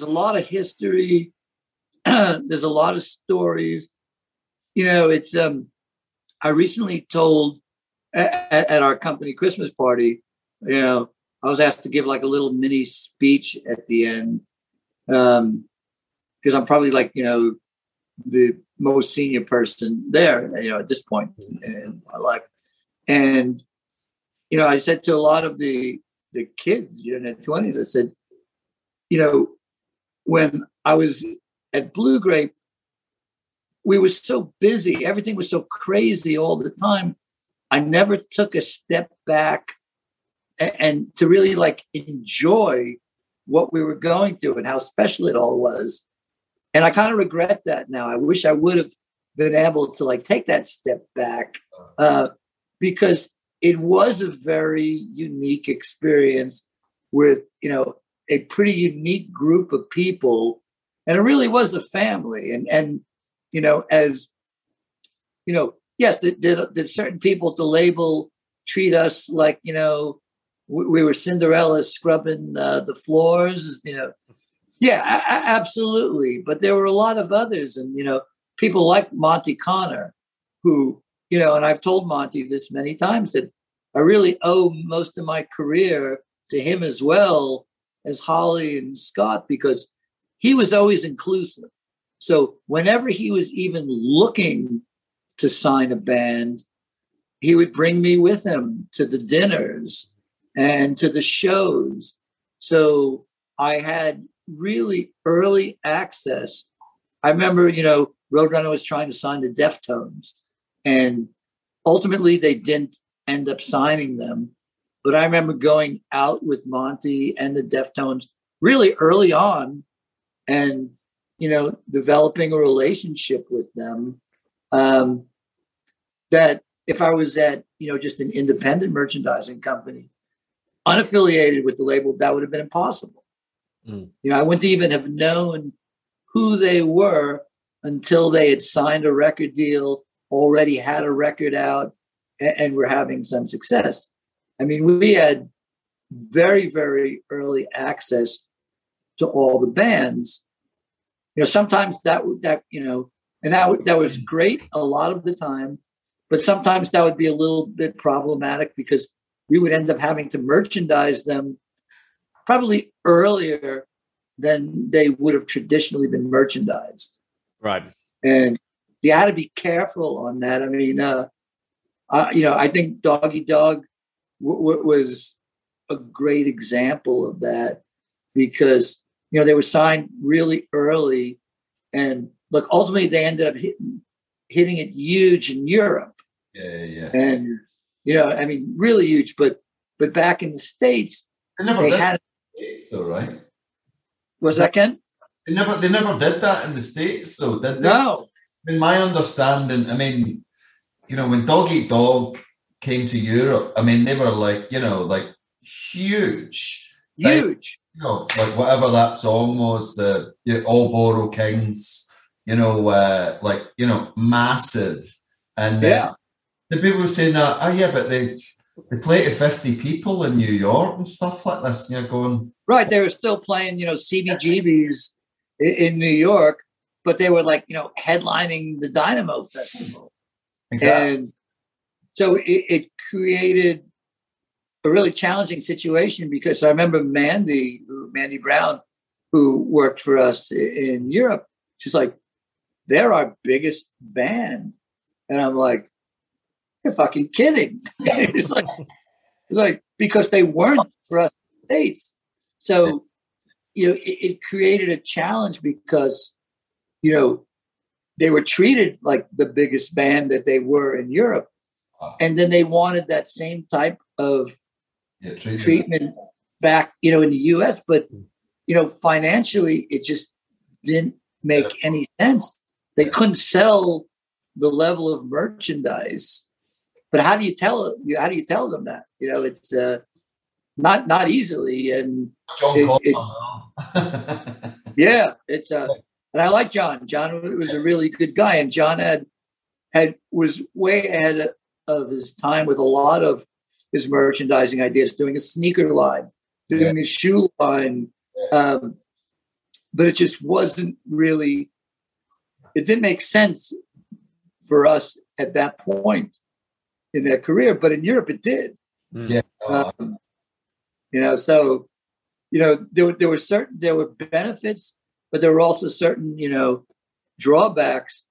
there's a lot of history. there's a lot of stories. You know, it's um I recently told at, at our company Christmas party, you know, I was asked to give like a little mini speech at the end. Um because I'm probably like, you know, the most senior person there, you know, at this point in my life. And, you know, I said to a lot of the the kids, you know, in their twenties, I said, you know, when I was at Blue Grape, we were so busy, everything was so crazy all the time. I never took a step back and, and to really like enjoy what we were going through and how special it all was. And I kind of regret that now. I wish I would have been able to like take that step back uh, because it was a very unique experience with you know a pretty unique group of people and it really was a family. And and you know as you know yes did, did, did certain people to label treat us like you know we, we were cinderella scrubbing uh, the floors you know? Yeah absolutely. But there were a lot of others and you know people like Monte Conner, who you know and i've told Monte this many times that i really owe most of my career to him as well as holly and scott because he was always inclusive. So whenever he was even looking to sign a band, he would bring me with him to the dinners and to the shows. So I had really early access. I remember, you know, Roadrunner was trying to sign the Deftones, and ultimately they didn't end up signing them. But I remember going out with Monte and the Deftones really early on and you know developing a relationship with them um, that if i was at you know just an independent merchandising company unaffiliated with the label that would have been impossible mm. you know i wouldn't even have known who they were until they had signed a record deal already had a record out and, and were having some success i mean we had very very early access to all the bands. You know, sometimes that that you know, and that that was great a lot of the time, but sometimes that would be a little bit problematic because we would end up having to merchandise them probably earlier than they would have traditionally been merchandised. Right. And you had to be careful on that. I mean, uh, uh, you know, I think Dog Eat Dog w- was a great example of that because you know, they were signed really early, and look, ultimately they ended up hitting, hitting it huge in Europe. Yeah, yeah. And you know, I mean, really huge. But but back in the states, they, never they did had States though, right? Was that Ken? They never they never did that in the states though, did they? No. In my understanding, I mean, you know, when Dog Eat Dog came to Europe, I mean, they were like, you know, like huge, huge you know, like whatever that song was, the you know, All Boro Kings, you know, uh, like you know, massive. And yeah, the people were saying that, oh yeah, but they they play to fifty people in New York and stuff like this, and you're going right. They were still playing, you know, CBGBs in, in New York, but they were like, you know, headlining the Dynamo Festival, exactly. and so it, it created a really challenging situation because I remember Mandy, Mandy Brown, who worked for us in Europe. She's like, they're our biggest band. And I'm like, you're fucking kidding. it's like, it's like, because they weren't for us States. So, you know, it, it created a challenge because, you know, they were treated like the biggest band that they were in Europe. And then they wanted that same type of yeah, treatment. treatment back, you know, in the U.S. But you know, financially, it just didn't make any sense. They couldn't sell the level of merchandise. But how do you tell how do you tell them that? You know, it's uh, not not easily, and John it, it, yeah, it's uh, and I like John. John was a really good guy, and John had had was way ahead of his time with a lot of his merchandising ideas, doing a sneaker line, doing yeah. a shoe line. Um, but it just wasn't really. It didn't make sense for us at that point in their career, but in Europe it did. Mm. Yeah. Um, you know, so you know there there were certain there were benefits, but there were also certain you know drawbacks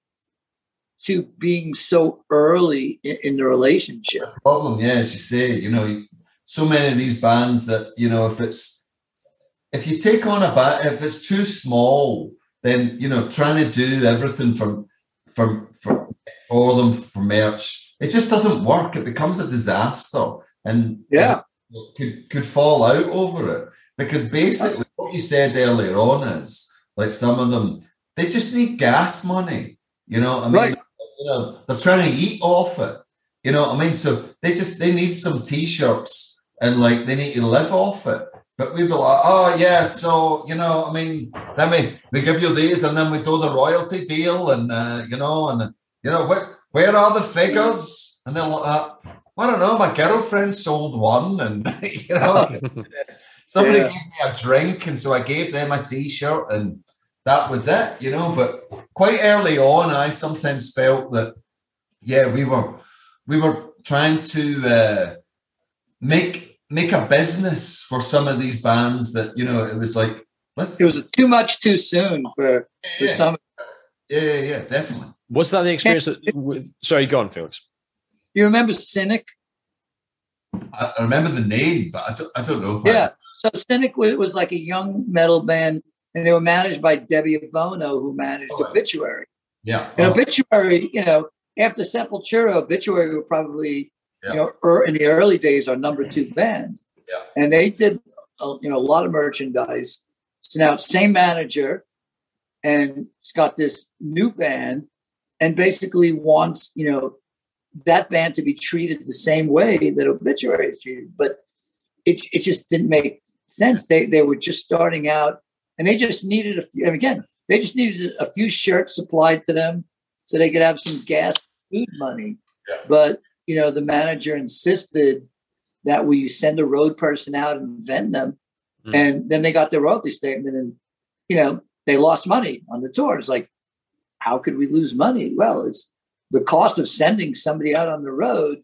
to being so early in, in the relationship. The problem, yeah, as you say, you know, so many of these bands that you know, if it's if you take on a band, if it's too small, then you know, trying to do everything from from for for them for merch, it just doesn't work. It becomes a disaster, and yeah, could could fall out over it because basically what you said earlier on is like some of them they just need gas money. You know, I mean, right. You know, they're trying to eat off it. You know, what I mean, so they just they need some t-shirts and like they need to live off it. But we'd be like, oh yeah, so you know, I mean, let me we give you these and then we do the royalty deal and uh, you know, and you know, where where are the figures? And they're like, uh, I don't know, my girlfriend sold one, and you know, somebody yeah. gave me a drink, and so I gave them a t-shirt, and that was it, you know. But quite early on, I sometimes felt that, yeah, we were we were trying to uh, make make a business for some of these bands that you know it was like let's. It was too much too soon for for yeah. some. Yeah, yeah, yeah, definitely. Was that the experience? That, with, sorry, go on, Felix. You remember Cynic? I, I remember the name, but I don't, I don't know. yeah, I... so Cynic was, was like a young metal band and they were managed by Debbie Bono, who managed oh, Obituary. Yeah. And oh. Obituary, you know, after Sepultura, Obituary were probably, yeah. you know, er, in the early days, our number two band. Yeah. And they did, uh, you know, a lot of merchandise. So now, same manager, and it's got this new band, and basically wants, you know, that band to be treated the same way that Obituary is treated. But it, it just didn't make sense. They, they were just starting out and they just needed a few. And again, they just needed a few shirts supplied to them so they could have some gas food money. Yeah. But you know, the manager insisted that we send a road person out and vend them, mm. and then they got their royalty statement, and you know, they lost money on the tour. It's like, how could we lose money? Well, it's the cost of sending somebody out on the road.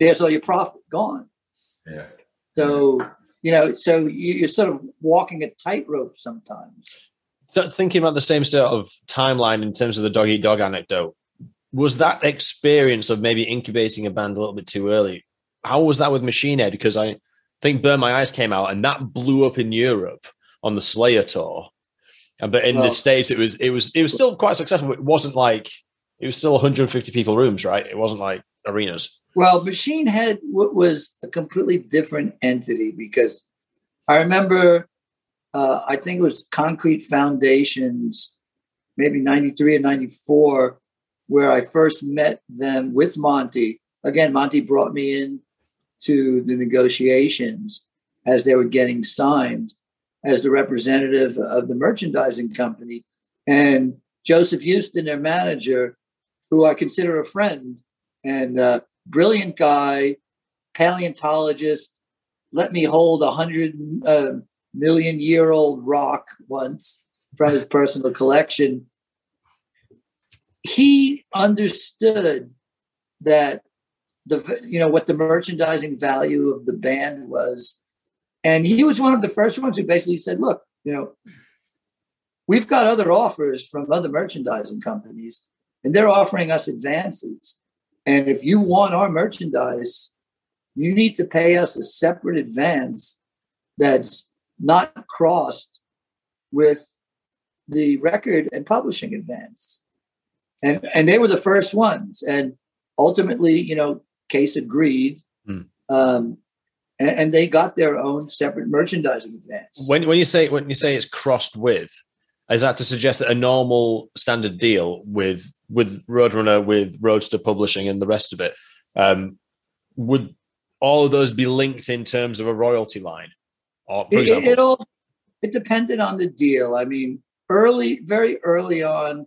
There's all your profit gone. Yeah. So you know, so you, are sort of walking a tightrope sometimes. Thinking about the same sort of timeline in terms of the dog eat dog anecdote, was that experience of maybe incubating a band a little bit too early? How was that with Machine Head? Because I think Burn My Eyes came out and that blew up in Europe on the Slayer tour. Uh, but in well, the States, it was it was it was still quite successful. It wasn't like it was still 150 people rooms, right? It wasn't like arenas. Well, Machine Head was a completely different entity because I remember, uh, I think it was Concrete Foundations, maybe 93 or 94, where I first met them with Monte. Again, Monte brought me in to the negotiations as they were getting signed as the representative of the merchandising company. And Joseph Houston, their manager, who I consider a friend, and uh, brilliant guy, paleontologist, let me hold a hundred uh, million year old rock once from his personal collection. He understood that the you know what the merchandising value of the band was, and he was one of the first ones who basically said, "Look, you know, we've got other offers from other merchandising companies, and they're offering us advances. And if you want our merchandise, you need to pay us a separate advance that's not crossed with the record and publishing advance. And and they were the first ones. And ultimately, you know, Cees agreed. Mm. Um, and, and, they got their own separate merchandising advance. When when you say when you say it's crossed with, is that to suggest that a normal standard deal with with Roadrunner, with Roadster Publishing, and the rest of it, um, would all of those be linked in terms of a royalty line? Or, it, example, it all it depended on the deal. I mean, early, very early on,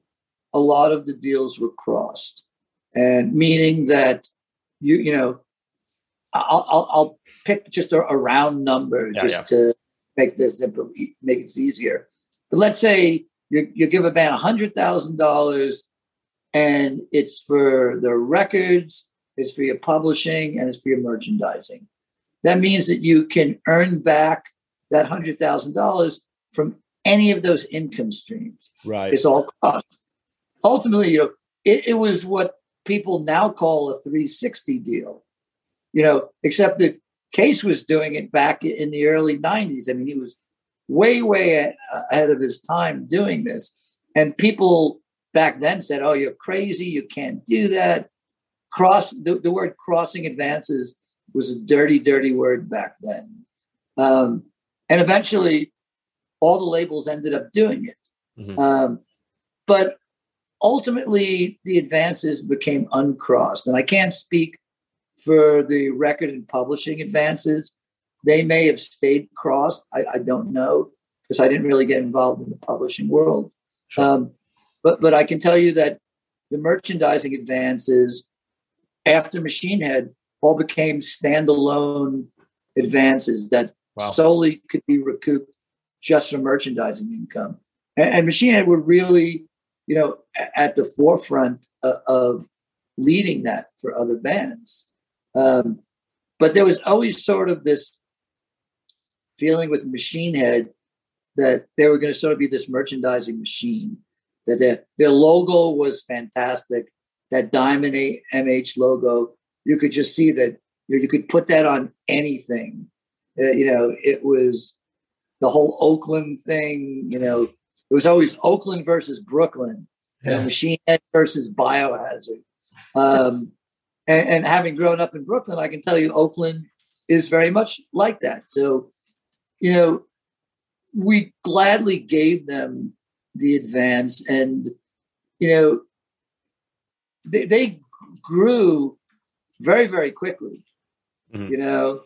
a lot of the deals were crossed, and meaning that you you know, I'll I'll, I'll pick just a, a round number yeah, just yeah. to make this simple, make it easier but let's say you, you give a band a hundred thousand dollars and it's for the records, it's for your publishing, and it's for your merchandising. That means that you can earn back that hundred thousand dollars from any of those income streams. Right. It's all cost. Ultimately, you know, it, it was what people now call a 360 deal. You know, except that Cees was doing it back in the early 90s. I mean, he was way, way ahead of his time doing this. And people back then said, oh, you're crazy. You can't do that. Cross the, the word crossing advances was a dirty, dirty word back then. Um, and eventually, all the labels ended up doing it. Mm-hmm. Um, but ultimately, the advances became uncrossed. And I can't speak for the record and publishing advances. They may have stayed crossed. I, I don't know because I didn't really get involved in the publishing world. Sure. Um, but but I can tell you that the merchandising advances after Machine Head all became standalone advances that wow. solely could be recouped just from merchandising income. And, and Machine Head were really, you know, at the forefront of, of leading that for other bands. Um, but there was always sort of this feeling with Machine Head that they were going to sort of be this merchandising machine. That their, their logo was fantastic. That Diamond MH logo, you could just see that you, know, you could put that on anything. Uh, you know, it was the whole Oakland thing. You know, it was always Oakland versus Brooklyn, yeah. you know, Machine Head versus Biohazard. Um, and, and having grown up in Brooklyn, I can tell you Oakland is very much like that. So, you know, we gladly gave them the advance and, you know, they, they grew very, very quickly. Mm-hmm. You know,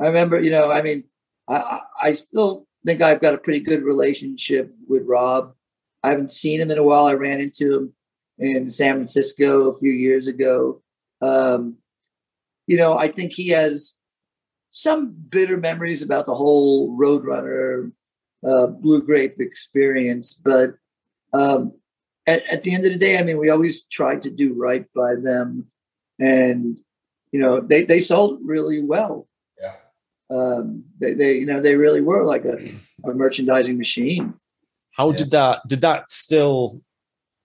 I remember, you know, I mean, I, I still think I've got a pretty good relationship with Rob. I haven't seen him in a while. I ran into him in San Francisco a few years ago. Um, you know, I think he has some bitter memories about the whole Roadrunner uh, Blue Grape experience, but um, at, at the end of the day, I mean, we always tried to do right by them, and you know, they they sold really well. Yeah. Um, they, they you know they really were like a, a merchandising machine. How yeah. did that did that still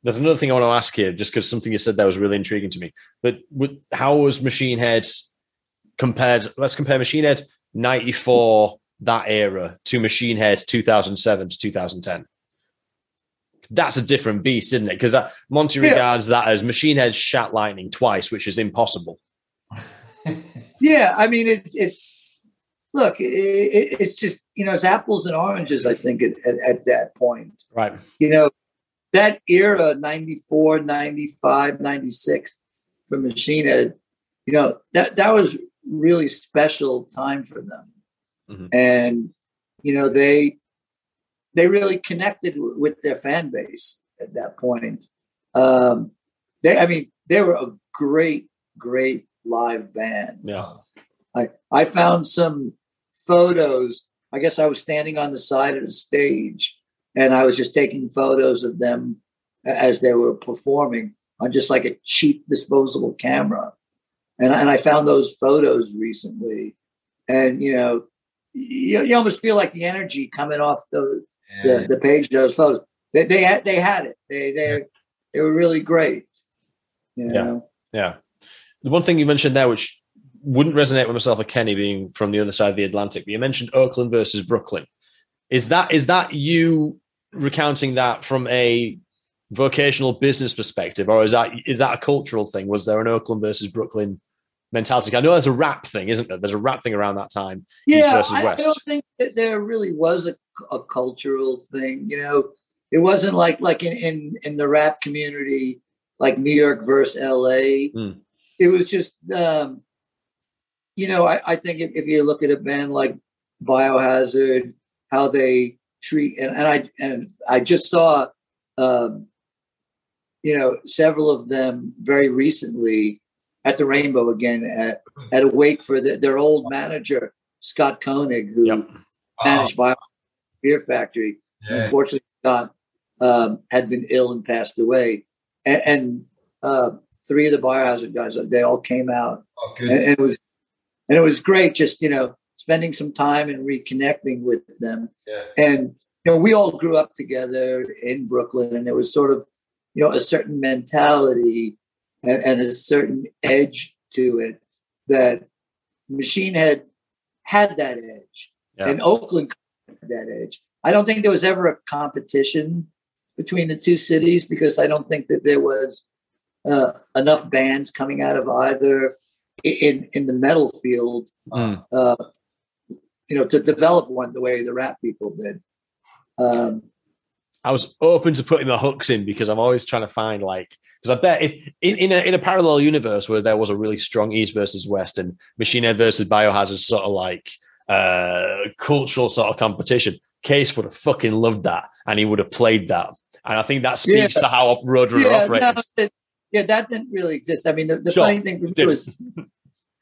there's another thing I want to ask here, just because something you said that was really intriguing to me. But how was Machine Head compared? Let's compare Machine Head 94, that era, to Machine Head 2007 to 2010. That's a different beast, isn't it? Because uh, Monte yeah. regards that as Machine Head shat lightning twice, which is impossible. yeah, I mean, it's it's look, it, it's just you know, it's apples and oranges. I think at, at, at that point, right? You know, that era 94 95 96 for machine head you know that that was really special time for them. Mm-hmm. and you know they they really connected w- with their fan base at that point. Um they i mean they were a great great live band. Yeah. I i found some photos. I guess i was standing on the side of the stage and I was just taking photos of them as they were performing on just like a cheap disposable camera. And, and I found those photos recently. And, you know, you, you almost feel like the energy coming off the, yeah. the, the, page of those photos. They, they, had, they had it. They, they, they were really great. You know? Yeah. Yeah. The one thing you mentioned there, which wouldn't resonate with myself or Kenny being from the other side of the Atlantic, but you mentioned Oakland versus Brooklyn. Is that is that you recounting that from a vocational business perspective, or is that is that a cultural thing? Was there an Oakland versus Brooklyn mentality? I know there's a rap thing, isn't there? There's a rap thing around that time. East versus West. Yeah, I, I, don't think that there really was a, a, cultural thing. You know, it wasn't like like in in, in the rap community, like New York versus L.A. Mm. It was just, um, you know, I, I think if, if you look at a band like Biohazard, how they treat and, and I and I just saw um, you know several of them very recently at the Rainbow again at, at a wake for the, their old manager Scott Koenig who yep. managed by Beer Factory. Yeah. Unfortunately, Scott um, had been ill and passed away, and, and uh, three of the biohazard guys they all came out, Oh, and, and it was and it was great. Just you know, spending some time and reconnecting with them, Yeah. and you know, we all grew up together in Brooklyn, and there was sort of you know a certain mentality and, and a certain edge to it that Machine Head had that edge, Yeah. and Oakland had that edge. I don't think there was ever a competition between the two cities because I don't think that there was uh, enough bands coming out of either in in the metal field, Mm. uh, you know, to develop one the way the rap people did. Um, I was open to putting the hooks in because I'm always trying to find like because I bet if in, in a in a parallel universe where there was a really strong East versus West and Machine Head versus Biohazard sort of like uh cultural sort of competition, Cees would have fucking loved that and he would have played that. And I think that speaks Yeah. to how Roadrunner yeah, operated. no, yeah, that didn't really exist. I mean, the, the Sure, funny thing for me didn't. was,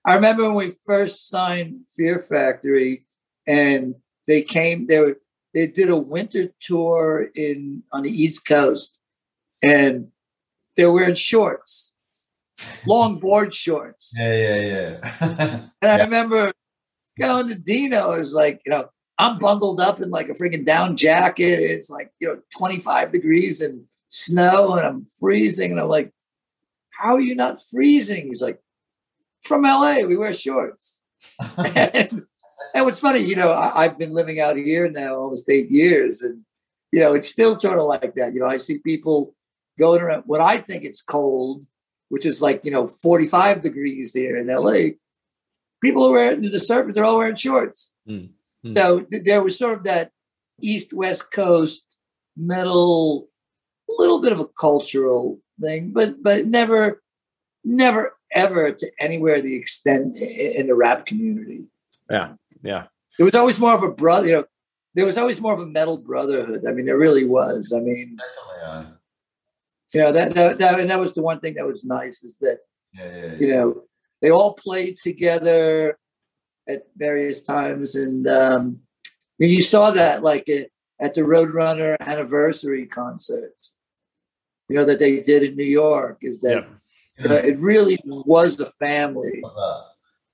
I remember when we first signed Fear Factory, and they came. They were they did a winter tour in on the East Coast, and they're wearing shorts, long board shorts. Yeah, yeah, yeah. And I Yeah. remember going to Dino. It was like, you know, I'm bundled up in like a freaking down jacket. It's like, you know, 25 degrees and snow and I'm freezing. And I'm like, how are you not freezing? He's like, from LA, we wear shorts. and, and what's funny, you know, I, I've been living out here now almost eight years. And, you know, it's still sort of like that. You know, I see people going around what I think it's cold, which is like, you know, 45 degrees here in LA people are wearing the surface, they're all wearing shorts. Mm, mm. So th- there was sort of that east west coast metal, a little bit of a cultural thing, but but never, never ever to anywhere the extent in the rap community. Yeah, yeah. There was always more of a brother, you know. There was always more of a metal brotherhood. I mean, there really was. I mean, Definitely, aye. you know that that, that and that was the one thing that was nice is that Yeah, yeah, yeah. you know they all played together at various times and um and you saw that like at, at the roadrunner anniversary concerts you know that they did in new york is that Yeah. uh, it really was the family Like that.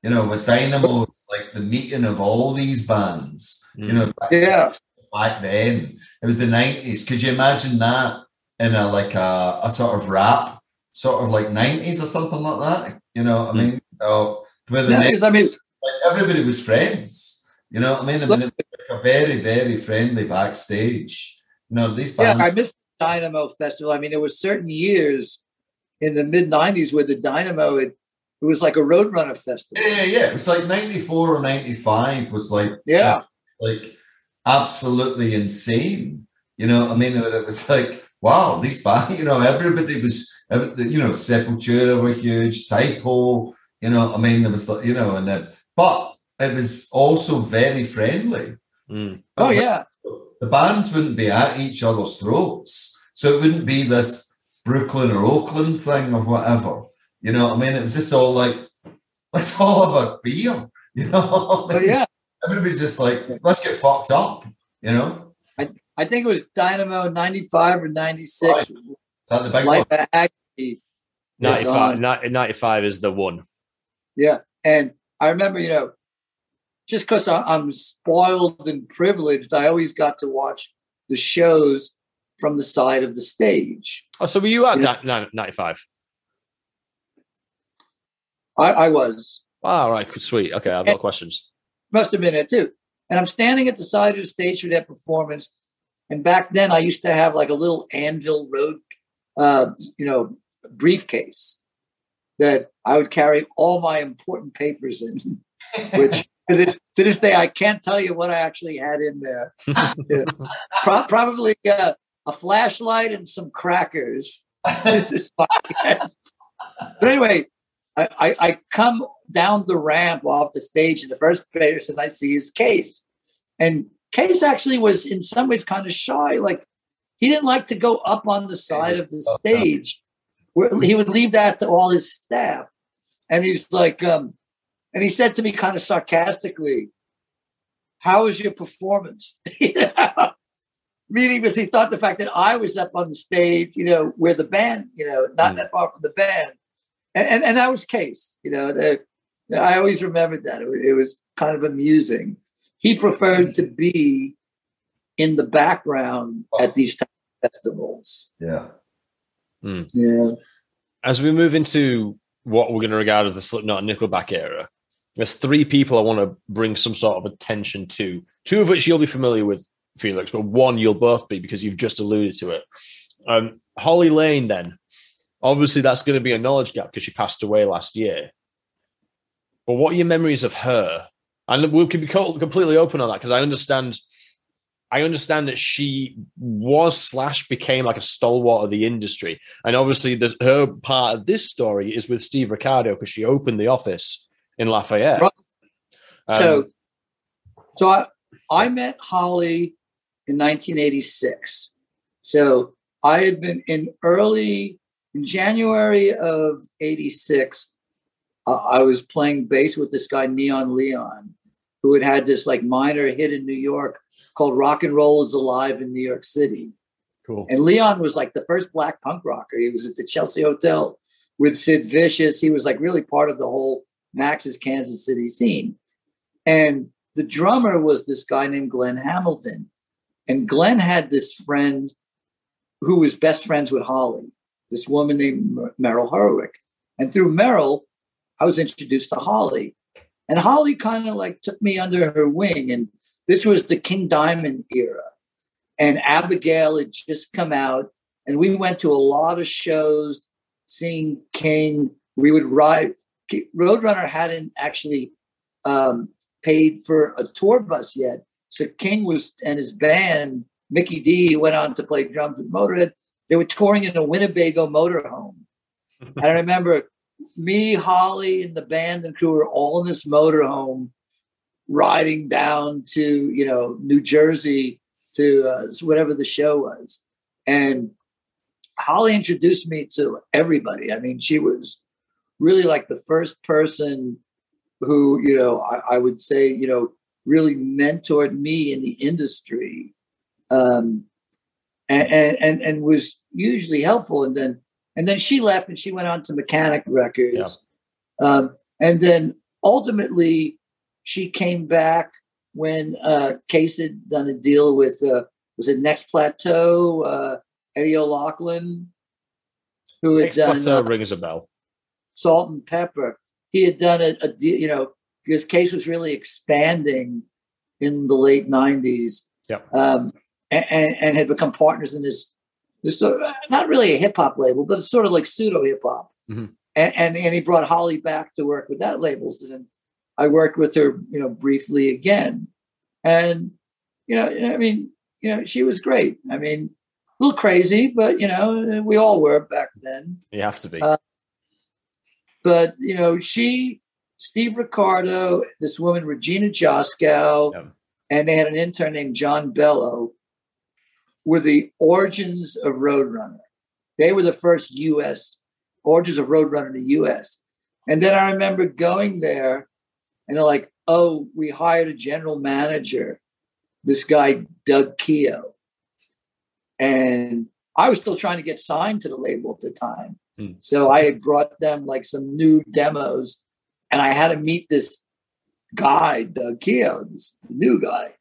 You know, with Dynamo, it's like the meeting of all these bands. You know, back, yeah back then it was the nineties. Could you imagine that in a like a, a sort of rap, sort of like nineties or something like that? You know, hmm. I mean, oh, where the Yeah, next, because, i mean like everybody was friends. You know what I mean? I mean, it was like a very, very friendly backstage. You know, these yeah i missed the dynamo festival i mean there was certain years in the mid 90s where the dynamo it, it was like a roadrunner festival yeah, yeah, yeah. It was like ninety four or ninety five was like yeah like absolutely insane. You know, I mean, it was like, wow, these bands, you know, everybody was, every- you know, Sepultura were huge, Type O, you know, I mean, there was, like, you know, and then, but it was also very friendly. Mm. oh yeah The bands wouldn't be at each other's throats. So it wouldn't be this Brooklyn or Oakland thing or whatever. You know what I mean? It was just all like, let's all have a beer. You know, what I mean? yeah everybody's just like, let's get fucked up, you know? I I think it was Dynamo 95 or 96. Right. Is that the big Life one? of Agony. 95, 95 is the one. Yeah. And I remember, you know, just because I'm spoiled and privileged, I always got to watch the shows from the side of the stage. Oh, so were you at Yeah. ni- 95? I, I was, All right, sweet. Okay, I've got questions. must have been it too. And I'm standing at the side of the stage for that performance. And back then, I used to have like a little Anvil Road, uh, you know, briefcase that I would carry all my important papers in. which to this to this day I can't tell you what I actually had in there. Yeah. Pro- probably uh, a flashlight and some crackers. but anyway, I, I, I come down the ramp off the stage, and the first person I see is Cees, and Cees actually was in some ways kind of shy. Like he didn't like to go up on the side of the stage. Where he would leave that to all his staff, and he's like, um, and he said to me kind of sarcastically, "How was your performance?" You know? meeting because he thought the fact that I was up on the stage, you know, where the band, you know, not mm. that far from the band, and and, and that was Cees, you know. The, I always remembered that it, it was kind of amusing. He preferred to be in the background at these festivals. Yeah. Mm. Yeah. As we move into what we're going to regard as the Slipknot and Nickelback era, there's three people I want to bring some sort of attention to. Two of which you'll be familiar with, Felix, but one you'll both be because you've just alluded to it. Um, Holly Lane, then, obviously that's going to be a knowledge gap because she passed away last year. But what are your memories of her? And we can be completely open on that because I understand I understand that she was slash became like a stalwart of the industry, and obviously the, her part of this story is with Steve Ricardo because she opened the office in Lafayette. Right. Um, so, so I I met Holly in 1986. So I had been in early in January of '86. Uh, I was playing bass with this guy Neon Leon, who had had this like minor hit in New York called Rock and Roll is Alive in New York City. Cool. And Leon was like the first black punk rocker. He was at the Chelsea Hotel with Sid Vicious. He was like really part of the whole Max's Kansas City scene. And the drummer was this guy named Glenn Hamilton. And Glenn had this friend who was best friends with Holly, this woman named Merrill Herwick. And through Merrill, I was introduced to Holly. And Holly kind of like took me under her wing and this was the King Diamond era. And Abigail had just come out, and we went to a lot of shows seeing King. We would ride. Roadrunner hadn't actually um, paid for a tour bus yet. So King was and his band, Mikkey Dee, went on to play drums with Motorhead. They were touring in a Winnebago motorhome. and I remember me, Holly, and the band and crew were all in this motorhome riding down to you know New Jersey to uh, whatever the show was, and Holly introduced me to everybody. I mean, she was really like the first person who you know I, I would say you know really mentored me in the industry, um, and, and and was usually helpful. And then and then she left and she went on to Mechanic Records, yeah. um, and then ultimately she came back when uh, Cees had done a deal with uh, was it Next Plateau, uh, Eddie O'Loughlin, who had Next done Plateau uh, rings a bell. Salt-N-Pepa. He had done a, a deal, you know, because Cees was really expanding in the late '90s. Yeah. Um, and, and, had become partners in this this sort of, not really a hip hop label, but it's sort of like pseudo hip hop. Mm-hmm. And, and, and he brought Holly back to work with that label. And I worked with her, you know, briefly again. And, you know, I mean, you know, she was great. I mean, a little crazy, but, you know, we all were back then. You have to be. Uh, but, you know, she, Steve Ricardo, this woman, Regina Joskow, yeah. and they had an intern named John Bello, were the origins of Roadrunner. They were the first U.S. origins of Roadrunner in the U.S. And then I remember going there and they're like, oh, we hired a general manager, this guy, Doug Keogh. And I was still trying to get signed to the label at the time. Hmm. So I had brought them like some new demos and I had to meet this guy, Doug Keogh, this new guy.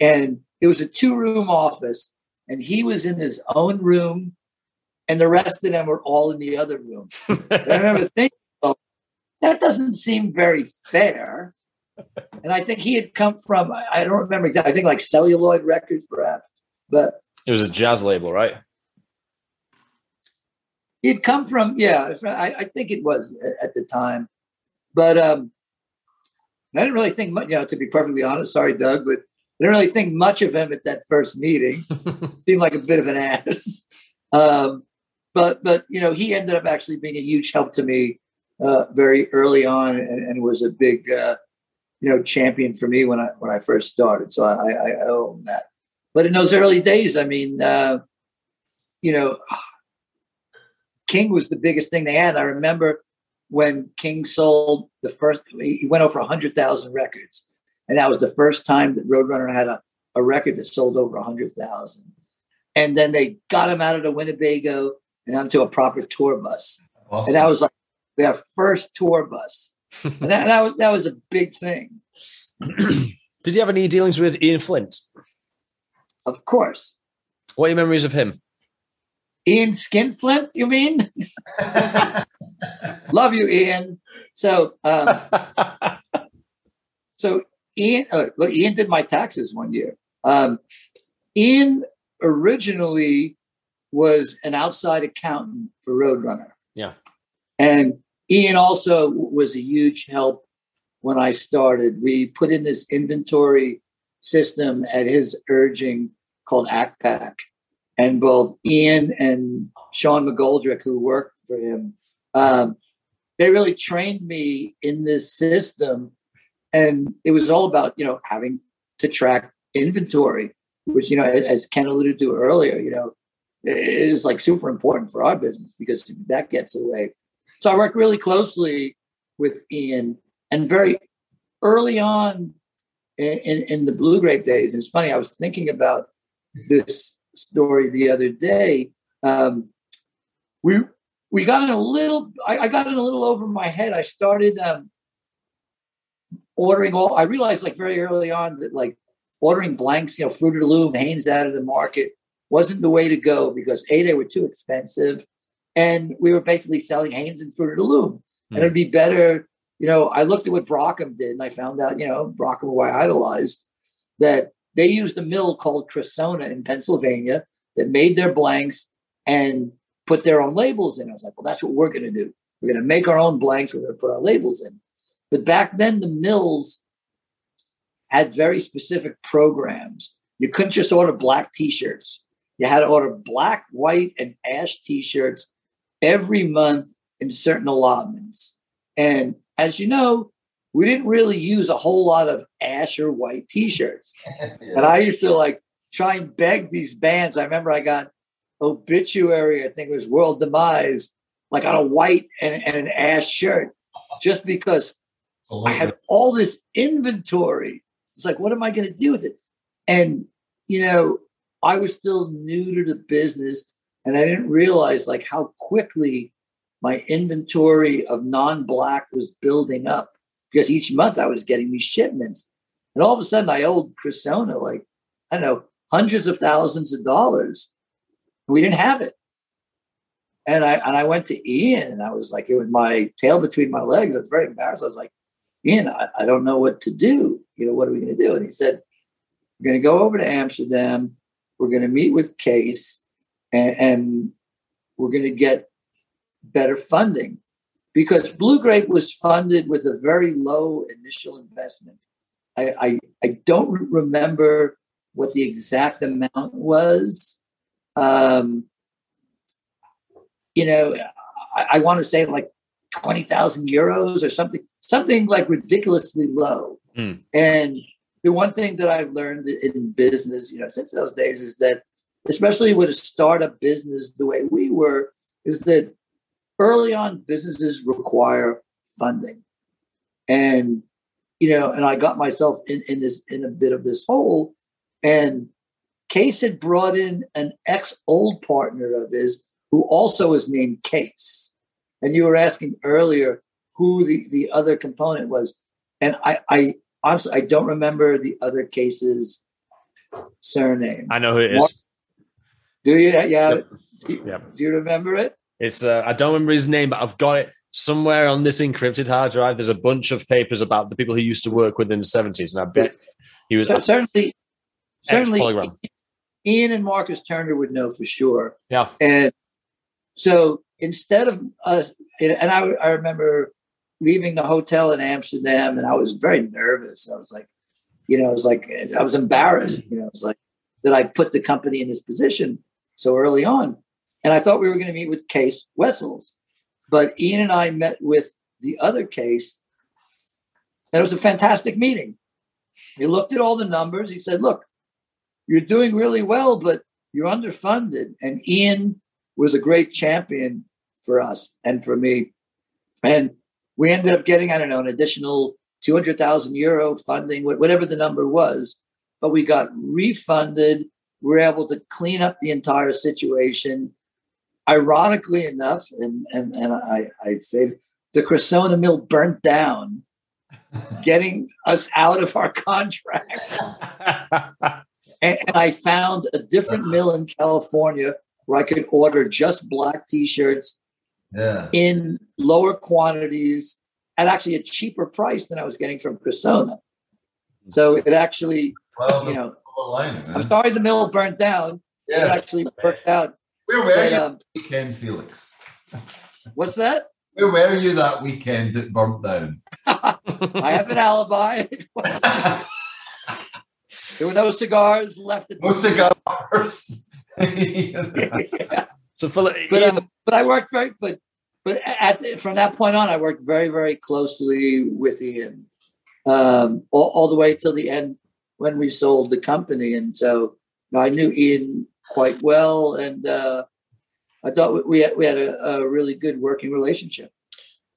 And it was a two room office and he was in his own room and the rest of them were all in the other room. I remember thinking, well, that doesn't seem very fair. and I think he had come from, I don't remember exactly, I think like Celluloid Records, perhaps, but it was a jazz label, right? He'd come from, yeah, I, I think it was at the time. But um, I didn't really think much, you know, to be perfectly honest, sorry, Doug, but I didn't really think much of him at that first meeting. Seemed like a bit of an ass. Um, but, but, you know, he ended up actually being a huge help to me uh, very early on and, and was a big, uh, you know, champion for me when I when I first started. So I, I, I owe him that. But in those early days, I mean, uh, you know, King was the biggest thing they had. I remember when King sold the first, he went over 100,000 records. And that was the first time that Roadrunner had a, a record that sold over 100,000. and then they got him out of the Winnebago and onto a proper tour bus. Awesome. And that was like their first tour bus. and that, that, was, that was a big thing. Did you have any dealings with Ian Flint? Of course. What are your memories of him? Ian Skinflint, you mean? Love you, Ian. So, um, so Ian, uh, look, Ian did my taxes one year. Um, Ian originally was an outside accountant for Roadrunner. Yeah. And Ian also was a huge help when I started. We put in this inventory system at his urging called ACCPAC. And both Ian and Sean McGoldrick, who worked for him, um, they really trained me in this system. And it was all about, you know, having to track inventory, which, you know, as Ken alluded to earlier, you know, is like super important for our business because that gets away. So I worked really closely with Ian and very early on in, in, the Blue Grape days. And it's funny, I was thinking about this story the other day. Um, we we got in a little. I, I, got in a little over my head. I started um, ordering all. I realized like very early on that like ordering blanks, you know, Fruit of the Loom, Hanes out of the market wasn't the way to go because a they were too expensive, and we were basically selling Hanes and Fruit of the Loom. Mm. And it'd be better, you know. I looked at what Brockum did, and I found out, you know, Brockum, who I idolized, that they used a mill called Cressona in Pennsylvania that made their blanks and put their own labels in. I was like, well, that's what we're going to do. We're going to make our own blanks. We're going to put our labels in. But back then, the mills had very specific programs. You couldn't just order black T-shirts. You had to order black, white, and ash T-shirts every month in certain allotments. And as you know, we didn't really use a whole lot of ash or white t-shirts. And I used to like try and beg these bands. I remember I got obituary, I think it was World Demise, like on a white and, and an ash shirt, just because I had all this inventory. It's like, what am I going to do with it? And, you know, I was still new to the business and I didn't realize like how quickly my inventory of non-black was building up because each month I was getting these shipments. And all of a sudden I owed Cressona like, I don't know, hundreds of thousands of dollars. We didn't have it. And I and I went to Ian and I was like, it was my tail between my legs. I was very embarrassed. I was like, Ian, I, I don't know what to do. You know, what are we going to do? And he said, We're going to go over to Amsterdam. We're going to meet with Cees and, and we're going to get better funding because Blue Grape was funded with a very low initial investment. I, I, I don't remember what the exact amount was. Um, you know, I, I want to say like 20,000 euros or something, something like ridiculously low. Mm. And the one thing that I've learned in business, you know, since those days is that, especially with a startup business the way we were, is that early on businesses require funding and you know and i got myself in, in this in a bit of this hole and Cees had brought in an ex old partner of his who also is named Cees and you were asking earlier who the, the other component was and i i honestly i don't remember the other Cees's surname i know who it is Mark, do you yeah yep. Do, you, yep. do you remember it it's uh, I don't remember his name, but I've got it somewhere on this encrypted hard drive. There's a bunch of papers about the people he used to work with in the 70s, and I bet he was so certainly certainly Ian and Marcus Turner would know for sure. Yeah, and so instead of us, and I, I remember leaving the hotel in Amsterdam, and I was very nervous. I was like, you know, it was like I was embarrassed. You know, it was like that I put the company in this position so early on. And I thought we were going to meet with Cees Wessels. But Ian and I met with the other Cees. And it was a fantastic meeting. He looked at all the numbers. He said, Look, you're doing really well, but you're underfunded. And Ian was a great champion for us and for me. And we ended up getting, I don't know, an additional 200,000 euro funding, whatever the number was. But we got refunded we were able to clean up the entire situation. Ironically enough, and and, and I, I say the Cressona mill burnt down, getting us out of our contract. and, and I found a different mill in California where I could order just black t-shirts Yeah. in lower quantities at actually a cheaper price than I was getting from Cressona. So it actually, Well, you know, line, I'm sorry the mill burnt down. It actually worked out. Where were But, you um, that weekend, Felix? what's that? Where were you that weekend that burnt down? I have an alibi. there were no cigars left. At no cigars. so Philip, but um, but I worked very but but at from that point on, I worked very very closely with Ian, um, all, all the way till the end when we sold the company, and so you know, I knew Ian quite well, and uh, I thought we had, we had a, a really good working relationship.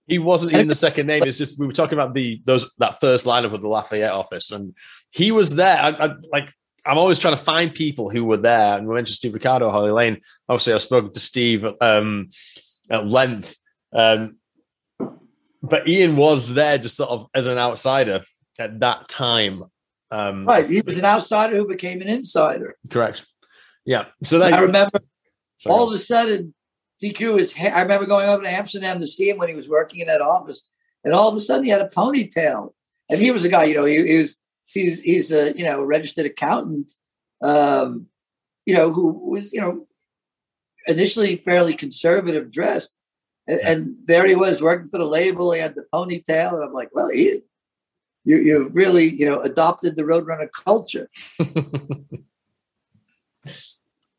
he wasn't even the second name. It's just we were talking about the those that first lineup of the Lafayette office, and he was there. I, I, like I'm always trying to find people who were there. And we mentioned Steve Ricardo, Holly Lane. Obviously, I've spoken to Steve um, at length, um, but Ian was there just sort of as an outsider at that time. Um, Right, he was an outsider who became an insider. Correct. Yeah. So that I remember sorry. all of a sudden he grew his hair. I remember going over to Amsterdam to see him when he was working in that office, and all of a sudden he had a ponytail. And he was a guy, you know, he, he was he's he's a you know registered accountant, um, you know, who was you know initially fairly conservative dressed, and, and there he was working for the label. He had the ponytail, and I'm like, well, he. You, you've really, you know, adopted the Roadrunner culture.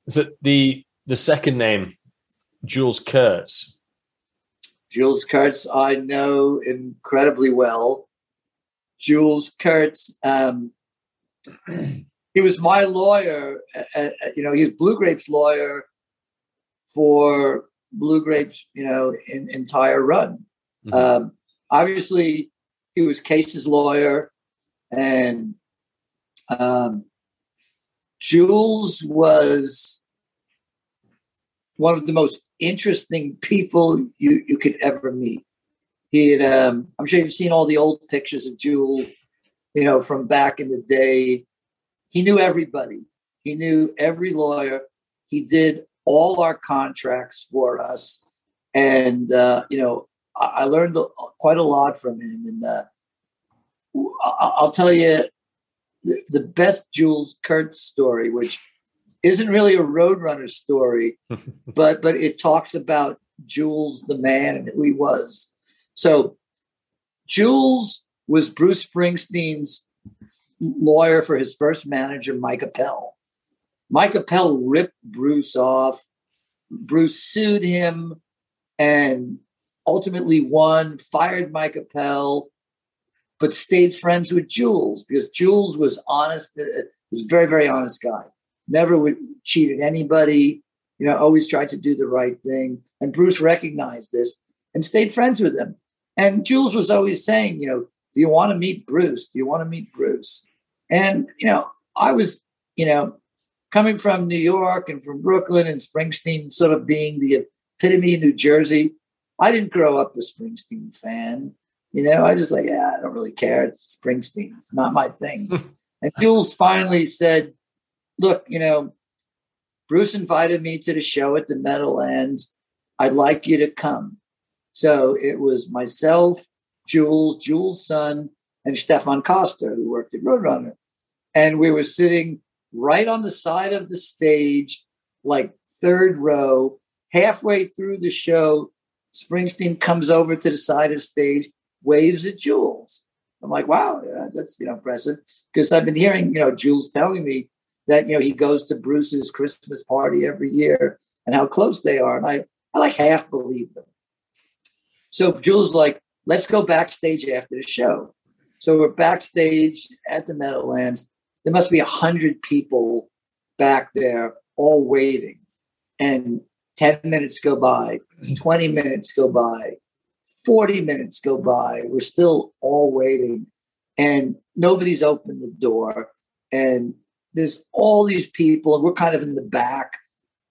so the the second name, Jules Kurtz. Jules Kurtz, I know incredibly well. Jules Kurtz, um, he was my lawyer. Uh, uh, you know, he was Blue Grapes' lawyer for Blue Grapes. You know, in, entire run. Mhm. Um, obviously, he was Cees's lawyer, and um, Jules was one of the most interesting people you, you could ever meet. He had, um, I'm sure you've seen all the old pictures of Jules, you know, from back in the day. He knew everybody. He knew every lawyer. He did all our contracts for us, and uh, you know, I, I learned quite a lot from him. And uh, I- I'll tell you the, the best Jules Kurtz story, which isn't really a Roadrunner story, but but it talks about Jules the man and who he was. So Jules was Bruce Springsteen's lawyer for his first manager, Mike Appel. Mike Appel ripped Bruce off. Bruce sued him and ultimately won, fired Mike Appel, but stayed friends with Jules because Jules was honest, uh, was a very, very honest guy. Never would cheated anybody, you know, always tried to do the right thing. And Bruce recognized this and stayed friends with him. And Jules was always saying, you know, do you want to meet Bruce? Do you want to meet Bruce? And, you know, I was, you know, coming from New York and from Brooklyn and Springsteen sort of being the epitome of New Jersey. I didn't grow up a Springsteen fan. You know, I just like, yeah, I don't really care. It's Springsteen. It's not my thing. and Jules finally said, look, you know, Bruce invited me to the show at the Meadowlands. I'd like you to come. So it was myself, Jules, Jules' son, and Stefan Costa, who worked at Roadrunner. And we were sitting right on the side of the stage, like third row, halfway through the show. Springsteen comes over to the side of the stage, waves at Jules. I'm like, wow, that's you know impressive because I've been hearing you know Jules telling me that you know he goes to Bruce's Christmas party every year and how close they are, and I I like half believe them. So Jules like, let's go backstage after the show. So we're backstage at the Meadowlands. There must be a hundred people back there, all waiting, and ten minutes go by, twenty minutes go by, forty minutes go by. We're still all waiting, and nobody's opened the door. And there's all these people, and we're kind of in the back,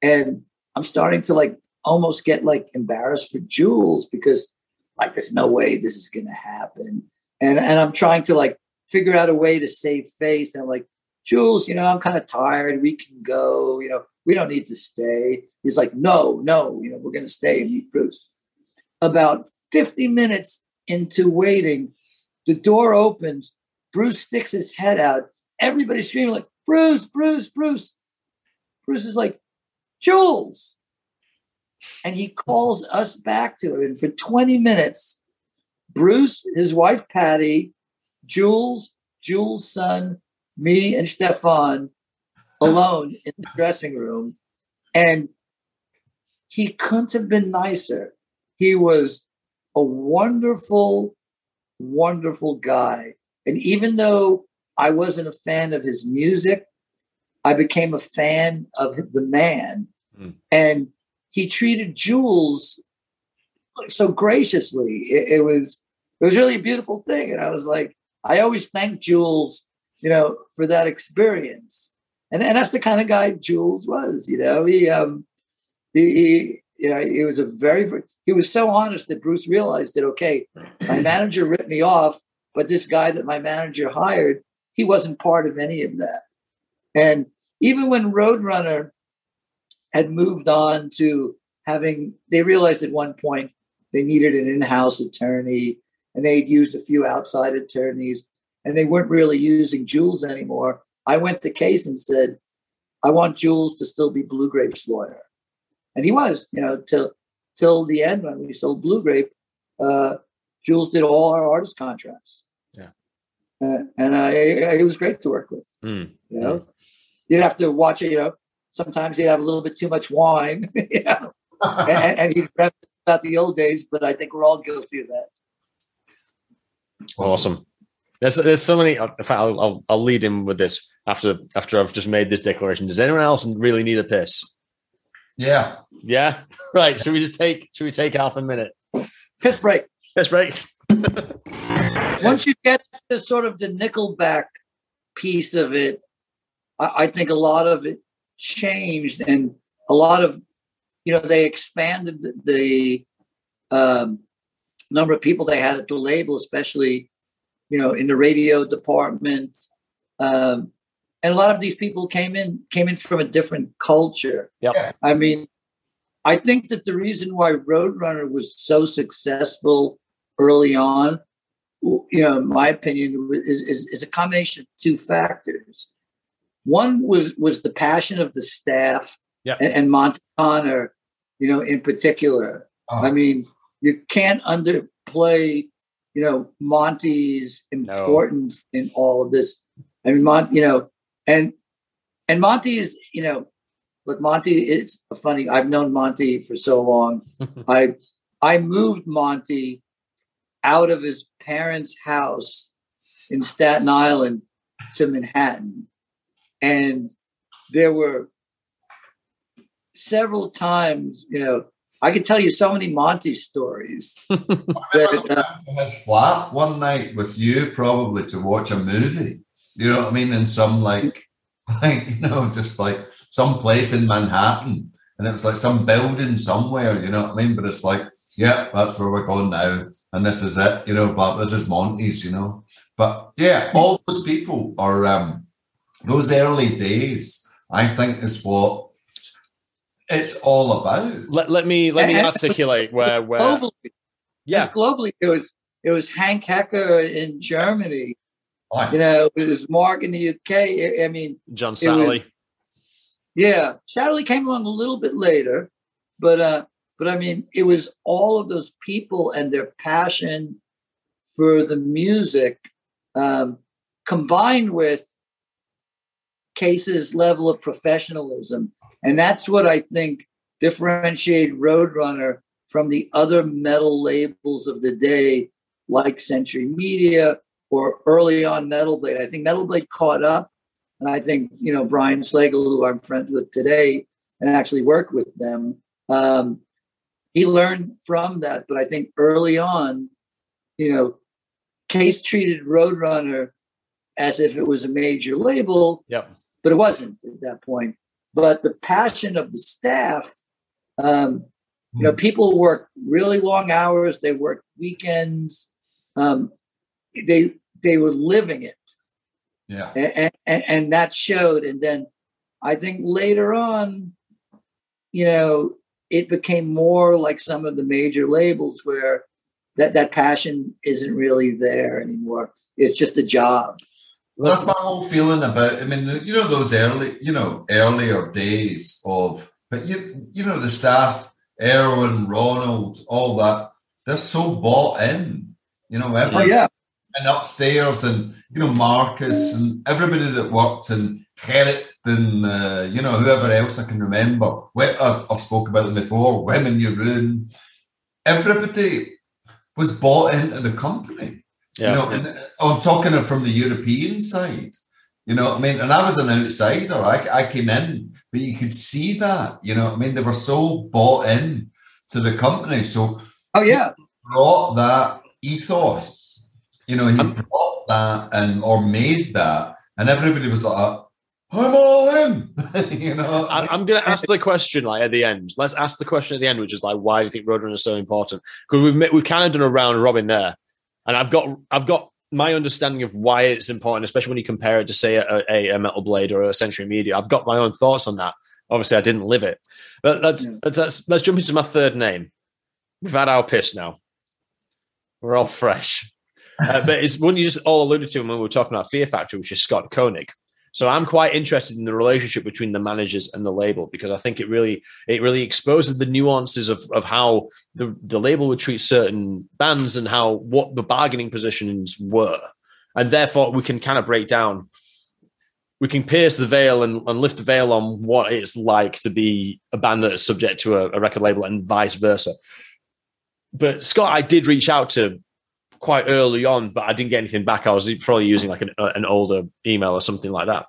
and I'm starting to like almost get like embarrassed for Jules because like there's no way this is gonna happen. And and I'm trying to like figure out a way to save face. And I'm like, Jules, you know, I'm kind of tired. We can go, you know, we don't need to stay. He's like, no, no, you know, we're gonna stay and meet Bruce. About 50 minutes into waiting, the door opens, Bruce sticks his head out. Everybody's screaming like, Bruce, Bruce, Bruce. Bruce is like, Jules. And he calls us back to him. And for 20 minutes, Bruce, his wife Patty, Jules, Jules' son, me, and Stefan alone in the dressing room. And he couldn't have been nicer. He was a wonderful, wonderful guy. And even though I wasn't a fan of his music, I became a fan of the man. Mm. And he treated Jules so graciously. It, it, was it was really a beautiful thing. And I was like, I always thank Jules, you know, for that experience. And, and that's the kind of guy Jules was, you know. He um he, he you know, he was a very he was so honest that Bruce realized that okay, my manager ripped me off, but this guy that my manager hired, he wasn't part of any of that. And even when Roadrunner had moved on to having, they realized at one point they needed an in house attorney and they'd used a few outside attorneys and they weren't really using Jules anymore. I went to Cees and said, I want Jules to still be Blue Grape's lawyer. And he was, you know, till till the end when we sold Blue Grape, uh, Jules did all our artist contracts. Yeah. Uh, and I, it was great to work with. Mm. You know, mm. you'd have to watch it, you know, sometimes he'd have a little bit too much wine, you know, and, and he'd reminisce about the old days. But I think we're all guilty of that. Awesome. There's there's so many. Uh, in fact, I'll, I'll, I'll lead in with this after after I've just made this declaration. Does anyone else really need a piss? Yeah. Yeah. Right. Should we just take? Should we take half a minute? Piss break. Piss break. Once you get to sort of the Nickelback piece of it, I, I think a lot of it changed and a lot of you know they expanded the um, number of people they had at the label especially you know in the radio department um, and a lot of these people came in came in from a different culture. Yeah. I mean i think that the reason why roadrunner was so successful early on you know my opinion is, is, is a combination of two factors one was was the passion of the staff yep. and, and Monte Conner, you know, in particular. Oh. I mean, you can't underplay, you know, Monte's importance no. in all of this. I mean, Monte, you know, and and Monte is, you know, look, Monte is a funny. I've known Monte for so long. I I moved Monte out of his parents' house in Staten Island to Manhattan and there were several times, you know, I could tell you so many Monte stories. that, uh, his flat one night with you, probably to watch a movie. You know what I mean? In some like, like you know, just like some place in Manhattan, and it was like some building somewhere. You know what I mean? But it's like, yeah, that's where we're going now, and this is it. You know, but this is Monte's. You know, but yeah, all those people are um those early days, I think, is what it's all about. Let, let me let me articulate where where globally, yeah globally it was it was Hank Hecker in Germany. Oh. You know, it was Mark in the UK. I mean, John. Was, yeah, Satterley came along a little bit later, but uh, but I mean, it was all of those people and their passion for the music um, combined with Cees's level of professionalism. And that's what I think differentiated Roadrunner from the other metal labels of the day, like Century Media or early on Metal Blade. I think Metal Blade caught up. And I think, you know, Brian Slagel, who I'm friends with today and actually work with them, um, he learned from that. But I think early on, you know, Cees treated Roadrunner as if it was a major label. Yep but it wasn't at that point. But the passion of the staff, um, you know, people work really long hours. They work weekends. Um, they they were living it. Yeah, and, and, and that showed. And then I think later on, you know, it became more like some of the major labels where that that passion isn't really there anymore. It's just a job. That's my whole feeling about. I mean, you know, those early, you know, earlier days of, but you, you know, the staff, Erwin, Ronald, all that, they're so bought in. You know, every, oh, yeah. and upstairs, and you know, Marcus and everybody that worked, and Gerrit, and uh, you know, whoever else I can remember. I've, I've spoke about them before. Women, you ruin. Everybody was bought into the company. Yeah. You know, and uh, I'm talking from the European side. You know, I mean, and I was an outsider. I, I came in, but you could see that. You know, I mean, they were so bought in to the company. So, oh yeah, brought that ethos. You know, he I'm, brought that and or made that, and everybody was like, I'm all in. you know, I, am going to ask the question like at the end. Let's ask the question at the end, which is like, why do you think Roadrunner is so important? Because we've we've kind of done a round robin there, and I've got I've got my understanding of why it's important, especially when you compare it to say a, a, a Metal Blade or a Century Media. I've got my own thoughts on that. Obviously, I didn't live it, but let's yeah. let's, let's jump into my third name. We've had our piss now. We're all fresh. uh, but it's one you just all alluded to when we were talking about Fear Factory, which is Scott Koenig. So I'm quite interested in the relationship between the managers and the label because I think it really it really exposes the nuances of, of how the, the label would treat certain bands and how what the bargaining positions were. And therefore we can kind of break down we can pierce the veil and, and lift the veil on what it's like to be a band that is subject to a, a record label and vice versa. But Scott, I did reach out to quite early on, but I didn't get anything back. I was probably using like an, uh, an older email or something like that.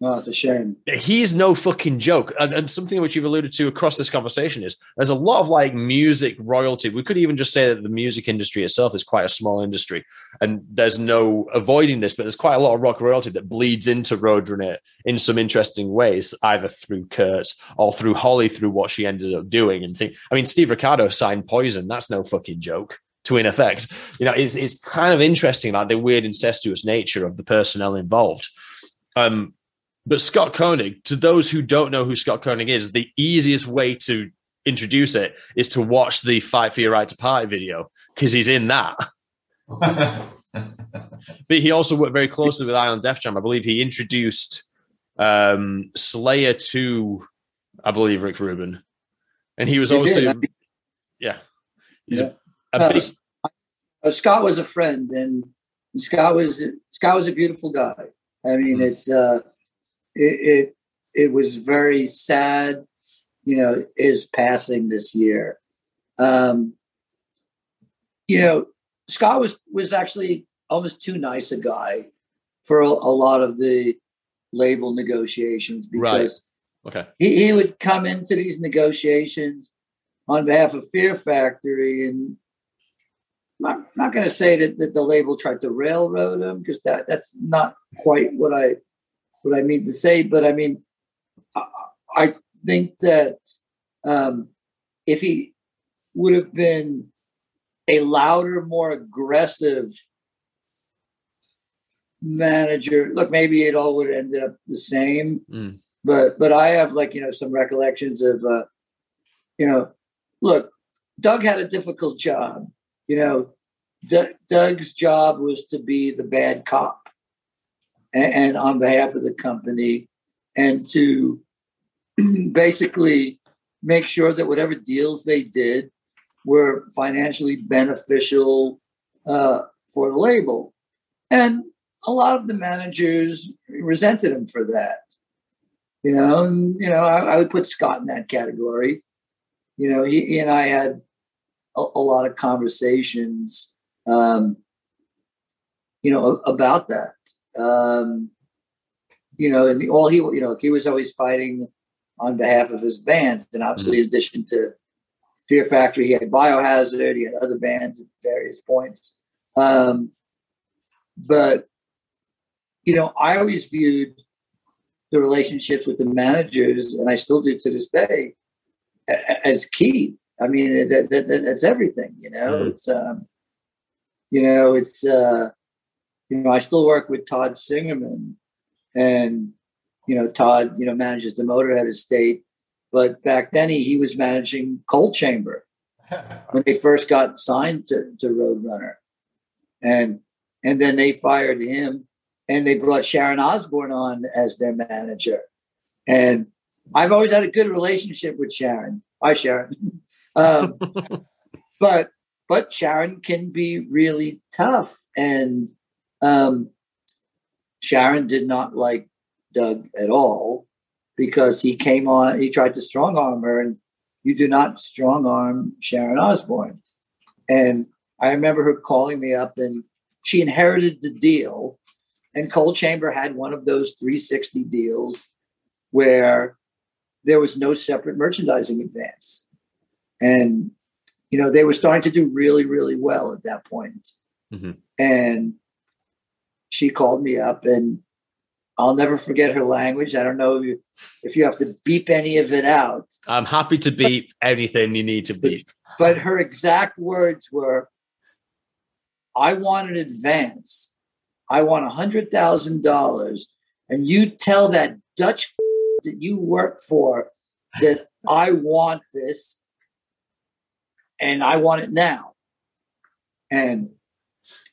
No, it's a shame. He's no fucking joke. And, and, something which you've alluded to across this conversation is there's a lot of like music royalty. We could even just say that the music industry itself is quite a small industry. And there's no avoiding this, but there's quite a lot of rock royalty that bleeds into Roadrunner in some interesting ways, either through Kurt or through Holly, through what she ended up doing. And think, I mean, Steve Ricardo signed Poison. That's no fucking joke to in effect. You know, it's it's kind of interesting, like the weird incestuous nature of the personnel involved. Um, but Scott Koenig, to those who don't know who Scott Koenig is, the easiest way to introduce it is to watch the Fight for Your Right to Party video because he's in that. but he also worked very closely with Ion Def Jam. I believe he introduced um, Slayer to, I believe, Rick Rubin. And he was also, yeah, he's yeah. a, a big, uh, Scott was a friend, and Scott was Scott was a beautiful guy. I mean, mm-hmm. it's uh, it, it it was very sad, you know, his passing this year. Um, you know, Scott was was actually almost too nice a guy for a, a lot of the label negotiations because right. okay. he, he would come into these negotiations on behalf of Fear Factory and not not going to say that, that the label tried to railroad him because that that's not quite what I what I mean to say. But I mean, I, I think that um, if he would have been a louder, more aggressive manager, look, maybe it all would have ended up the same. Mm. But but I have like you know some recollections of uh, you know, look, Doug had a difficult job you know, D- Doug's job was to be the bad cop and, and on behalf of the company and to basically make sure that whatever deals they did were financially beneficial uh, for the label. And a lot of the managers resented him for that. You know, and, you know, I, I would put Scott in that category. You know, he, he and I had a, a lot of conversations, um, you know, about that. Um, you know, and all he, you know, he was always fighting on behalf of his bands, and obviously, mm-hmm. in addition to Fear Factory, he had Biohazard, he had other bands at various points. Um, but you know, I always viewed the relationships with the managers, and I still do to this day, as key. I mean, that, that, that's everything. You know, mm-hmm. it's um, you know, it's uh, you know, I still work with Todd Singerman, and you know, Todd, you know, manages the Motorhead estate, but back then he, he was managing Coal Chamber when they first got signed to, to Roadrunner, and and then they fired him, and they brought Sharon Osbourne on as their manager, and I've always had a good relationship with Sharon. Hi, Sharon. um, but but Sharon can be really tough, and um, Sharon did not like Doug at all because he came on. He tried to strong arm her, and you do not strong arm Sharon Osbourne. And I remember her calling me up, and she inherited the deal. And Coal Chamber had one of those 360 deals where there was no separate merchandising advance. And, you know, they were starting to do really, really well at that point. Mm-hmm. And she called me up and I'll never forget her language. I don't know if you, if you have to beep any of it out. I'm happy to beep anything you need to beep. But her exact words were I want an advance. I want a $100,000. And you tell that Dutch that you work for that I want this and I want it now. And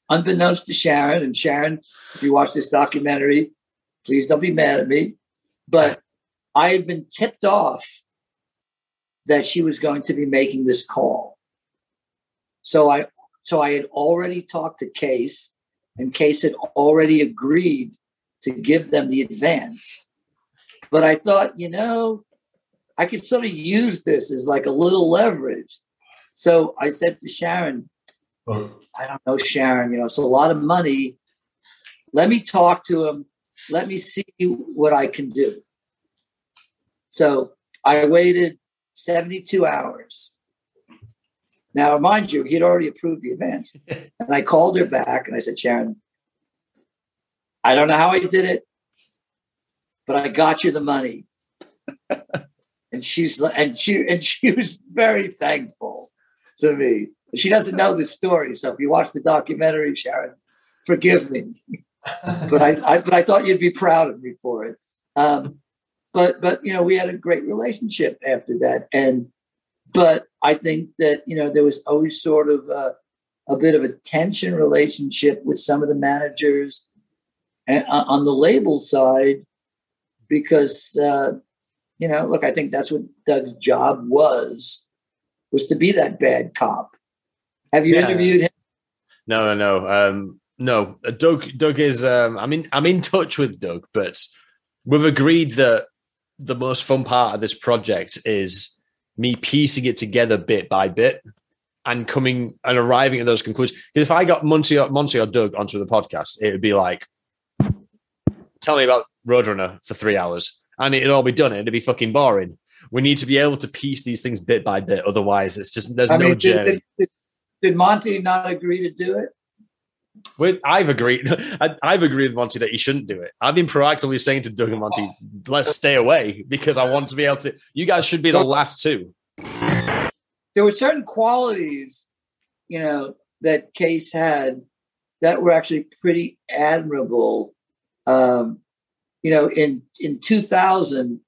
unbeknownst to Sharon, and Sharon, if you watch this documentary, please don't be mad at me, but I had been tipped off that she was going to be making this call. So I so I had already talked to Cees, and Cees had already agreed to give them the advance. But I thought, you know, I could sort of use this as like a little leverage. So I said to Sharon, I don't know, Sharon, you know, it's a lot of money. Let me talk to him. Let me see what I can do. So I waited 72 hours. Now, mind you, he'd already approved the advance. and I called her back and I said, Sharon, I don't know how I did it, but I got you the money. and she's and she and she was very thankful to me. She doesn't know the story, so if you watch the documentary, Sharon, forgive me. but I, I, but I thought you'd be proud of me for it. Um, but but you know we had a great relationship after that, and but I think that you know there was always sort of a, a bit of a tension relationship with some of the managers and, uh, on the label side because uh, you know look I think that's what Doug's job was was to be that bad cop. Have you yeah. interviewed him? No, no, no. Um, no, uh, Doug. Doug is. Um, I mean. I'm in touch with Doug, but we've agreed that the most fun part of this project is me piecing it together bit by bit and coming and arriving at those conclusions. Because if I got Monte or, Monte or Doug onto the podcast, it would be like, tell me about Roadrunner for three hours, and it'd all be done. It'd be fucking boring. We need to be able to piece these things bit by bit. Otherwise, it's just there's I no mean, journey. Did, did, did Monte not agree to do it? Well, I've agreed. I've agreed with Monte that he shouldn't do it. I've been proactively saying to Doug and Monte, "Let's stay away," because I want to be able to. You guys should be the last two. There were certain qualities, you know, that Cees had that were actually pretty admirable. Um, you know, in in 2000,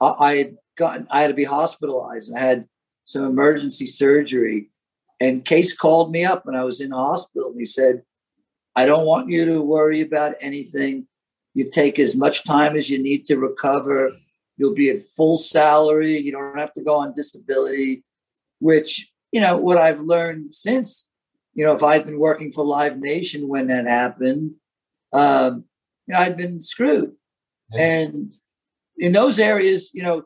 I, I had gotten I had to be hospitalized. I had some emergency surgery, and Cees called me up when I was in the hospital and he said, I don't want you to worry about anything. You take as much time as you need to recover. You'll be at full salary. You don't have to go on disability, which, you know, what I've learned since, you know, if I'd been working for Live Nation when that happened, um, you know, I'd been screwed. And in those areas, you know,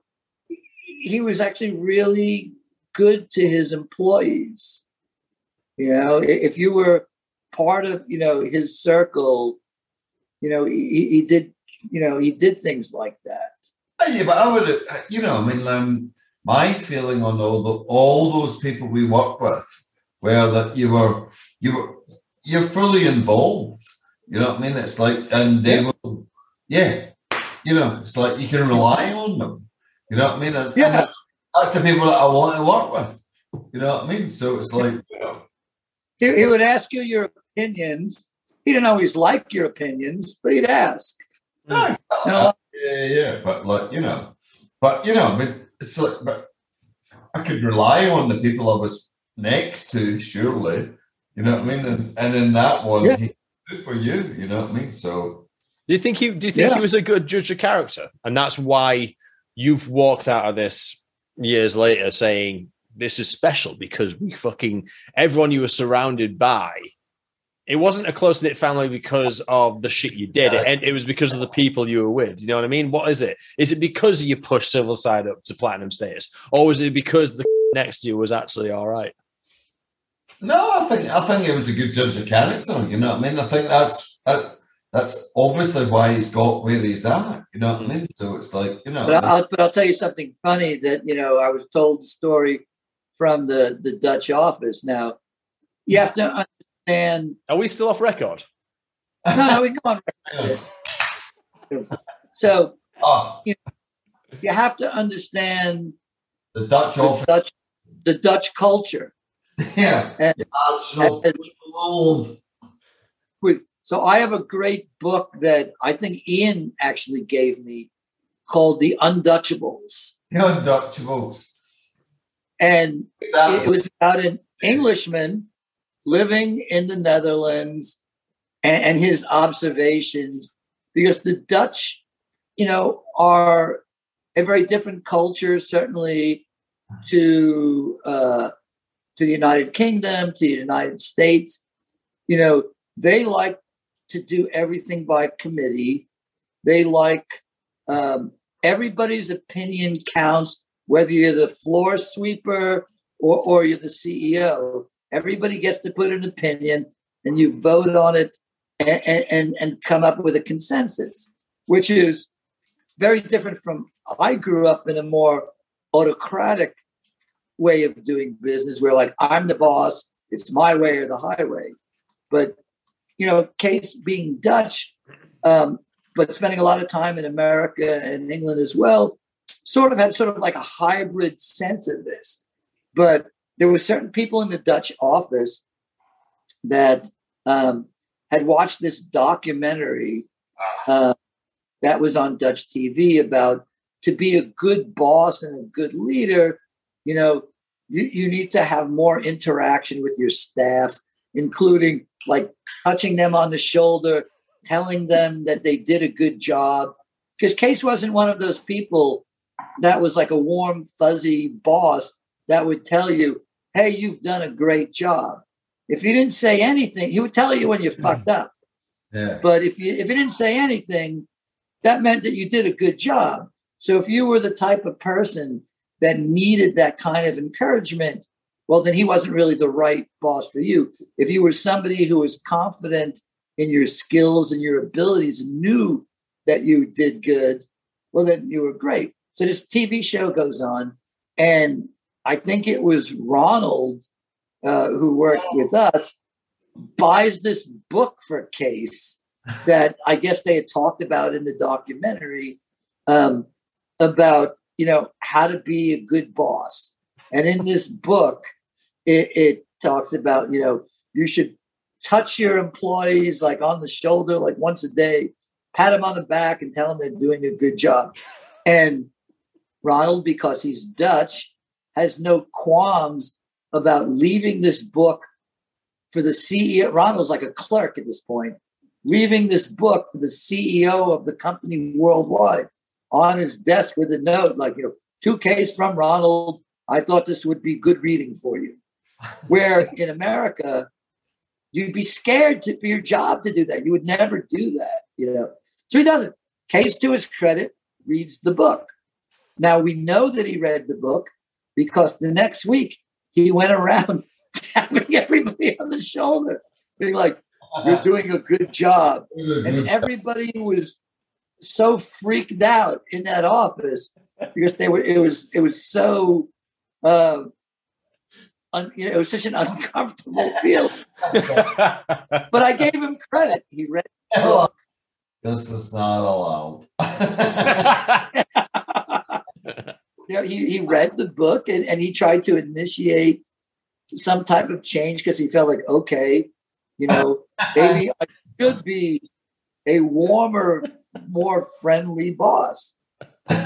he was actually really good to his employees. You know, if you were part of you know his circle, you know, he, he did you know he did things like that. Yeah, but I would, you know, I mean, um, my feeling on all the all those people we work with, where that you were you were you're fully involved. You know what I mean? It's like, and they yeah. were, yeah, you know, it's like you can rely on them. You know what I mean? And, Yeah. and that's the people that I want to work with. You know what I mean? So it's like, you know, He, he would ask you your opinions. He didn't always like your opinions, but he'd ask. no, No. yeah, yeah, but like you know, but you know, I mean, it's like, but I could rely on the people I was next to, surely. You know what I mean? And, and in that one, Yeah. he good for you. You know what I mean? So Do you think he? Do you think Yeah. he was a good judge of character, and that's why you've walked out of this years later saying this is special because we fucking everyone you were surrounded by. It wasn't a close knit family because of the shit you did, Yeah. and it was because of the people you were with. You know what I mean? What is it? Is it because you pushed Civil Side up to platinum status, or was it because the next to you was actually all right? no, I think I think it was a good judge of character. You know what I mean? I think that's that's that's obviously why he's got where he's at. You know what I hmm. mean? So it's like you know, But I'll, but I'll tell you something funny that, you know, I was told the story from the, the Dutch office. Now, you have to understand. Are we still off record? No, no, we can go on record this. So oh, you have to understand the Dutch the office, Dutch, the Dutch culture. yeah, And- national and- gold. So I have a great book that I think Ian actually gave me called The Undutchables. Untouchables. And it was about an Englishman living in the Netherlands and, and his observations, because the Dutch, you know, are a very different culture, certainly to uh, to the United Kingdom, to the United States. You know, they like to do everything by committee. They like um, everybody's opinion counts, whether you're the floor sweeper or, or you're the CEO. Everybody gets to put an opinion and you vote on it and, and, and come up with a consensus, which is very different from I grew up in a more autocratic way of doing business where like I'm the boss, it's my way or the highway. But you know, Cees being Dutch, um, but spending a lot of time in America and England as well, sort of had sort of like a hybrid sense of this. But there were certain people in the Dutch office that um, had watched this documentary uh, that was on Dutch TV about to be a good boss and a good leader, you know, you, you need to have more interaction with your staff, including like touching them on the shoulder, telling them that they did a good job. Because Cees wasn't one of those people that was like a warm, fuzzy boss that would tell you, hey, you've done a great job. If you didn't say anything, he would tell you when you fucked mm-hmm. up. Yeah. But if you if you didn't say anything, that meant that you did a good job. So if you were the type of person that needed that kind of encouragement, well, then he wasn't really the right boss for you. If you were somebody who was confident in your skills and your abilities, knew that you did good, well, then you were great. So this TV show goes on, and I think it was Ronald uh, who worked with us buys this book for Cees that I guess they had talked about in the documentary um, about you know how to be a good boss. And in this book, it, it talks about you know you should touch your employees like on the shoulder like once a day, pat them on the back, and tell them they're doing a good job. And Ronald, because he's Dutch, has no qualms about leaving this book for the CEO. Ronald's like a clerk at this point, leaving this book for the CEO of the company worldwide on his desk with a note like, you know, two Ks from Ronald. I thought this would be good reading for you. Where in America, you'd be scared to, for your job to do that. You would never do that, you know. So he doesn't. Cees to his credit, reads the book. Now we know that he read the book because the next week he went around tapping everybody on the shoulder, being like, You're doing a good job. And everybody was so freaked out in that office because they were it was it was so uh un, you know, it was such an uncomfortable feel. But I gave him credit. He read the book This is not allowed. you know, he, he read the book and, and he tried to initiate some type of change because he felt like, okay, you know, maybe I should be a warmer, more friendly boss.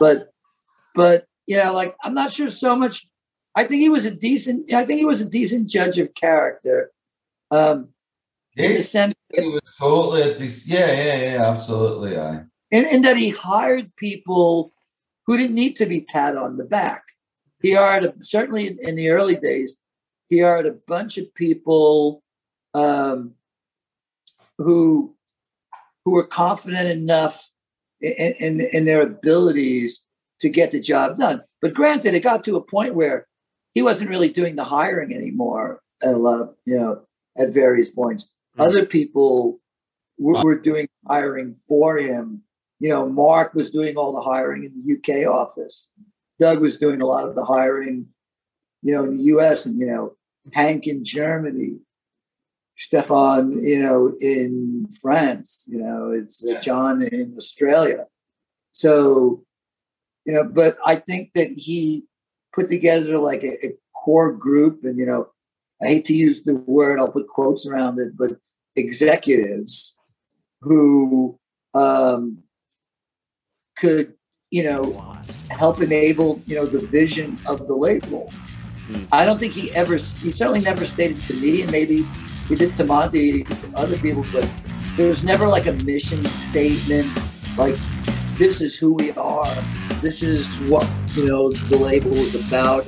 But, but, you know, like, I'm not sure so much. I think he was a decent, I think he was a decent judge of character. Um, in the Yes, sense he was totally. a dec- Yeah, yeah, yeah, absolutely. Aye. in, in that he hired people who didn't need to be pat on the back. He hired a, certainly in, in the early days. He hired a bunch of people um, who who were confident enough in, in, in their abilities to get the job done. But granted, it got to a point where he wasn't really doing the hiring anymore. At a lot of you know at various points, Mm. other people were, were doing hiring for him you know, Mark was doing all the hiring in the UK office. Doug was doing a lot of the hiring, you know, in the US and, you know, Hank in Germany, Stefan, you know, in France, you know, it's uh. John in Australia. So, you know, but I think that he put together like a, a core group and, you know, I hate to use the word, I'll put quotes around it, but executives who, um, could you know help enable you know the vision of the label Hmm. i don't think he ever he certainly never stated to me and maybe he did to Monte other people but there was never like a mission statement like this is who we are this is what you know the label was about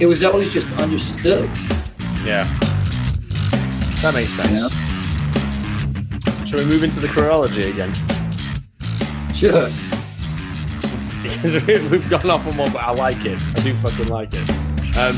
it was always just understood Yeah. That makes sense. Shall we move into the chronology again? sure Because we- we've gone off on one, but I like it. I do fucking like it. Um,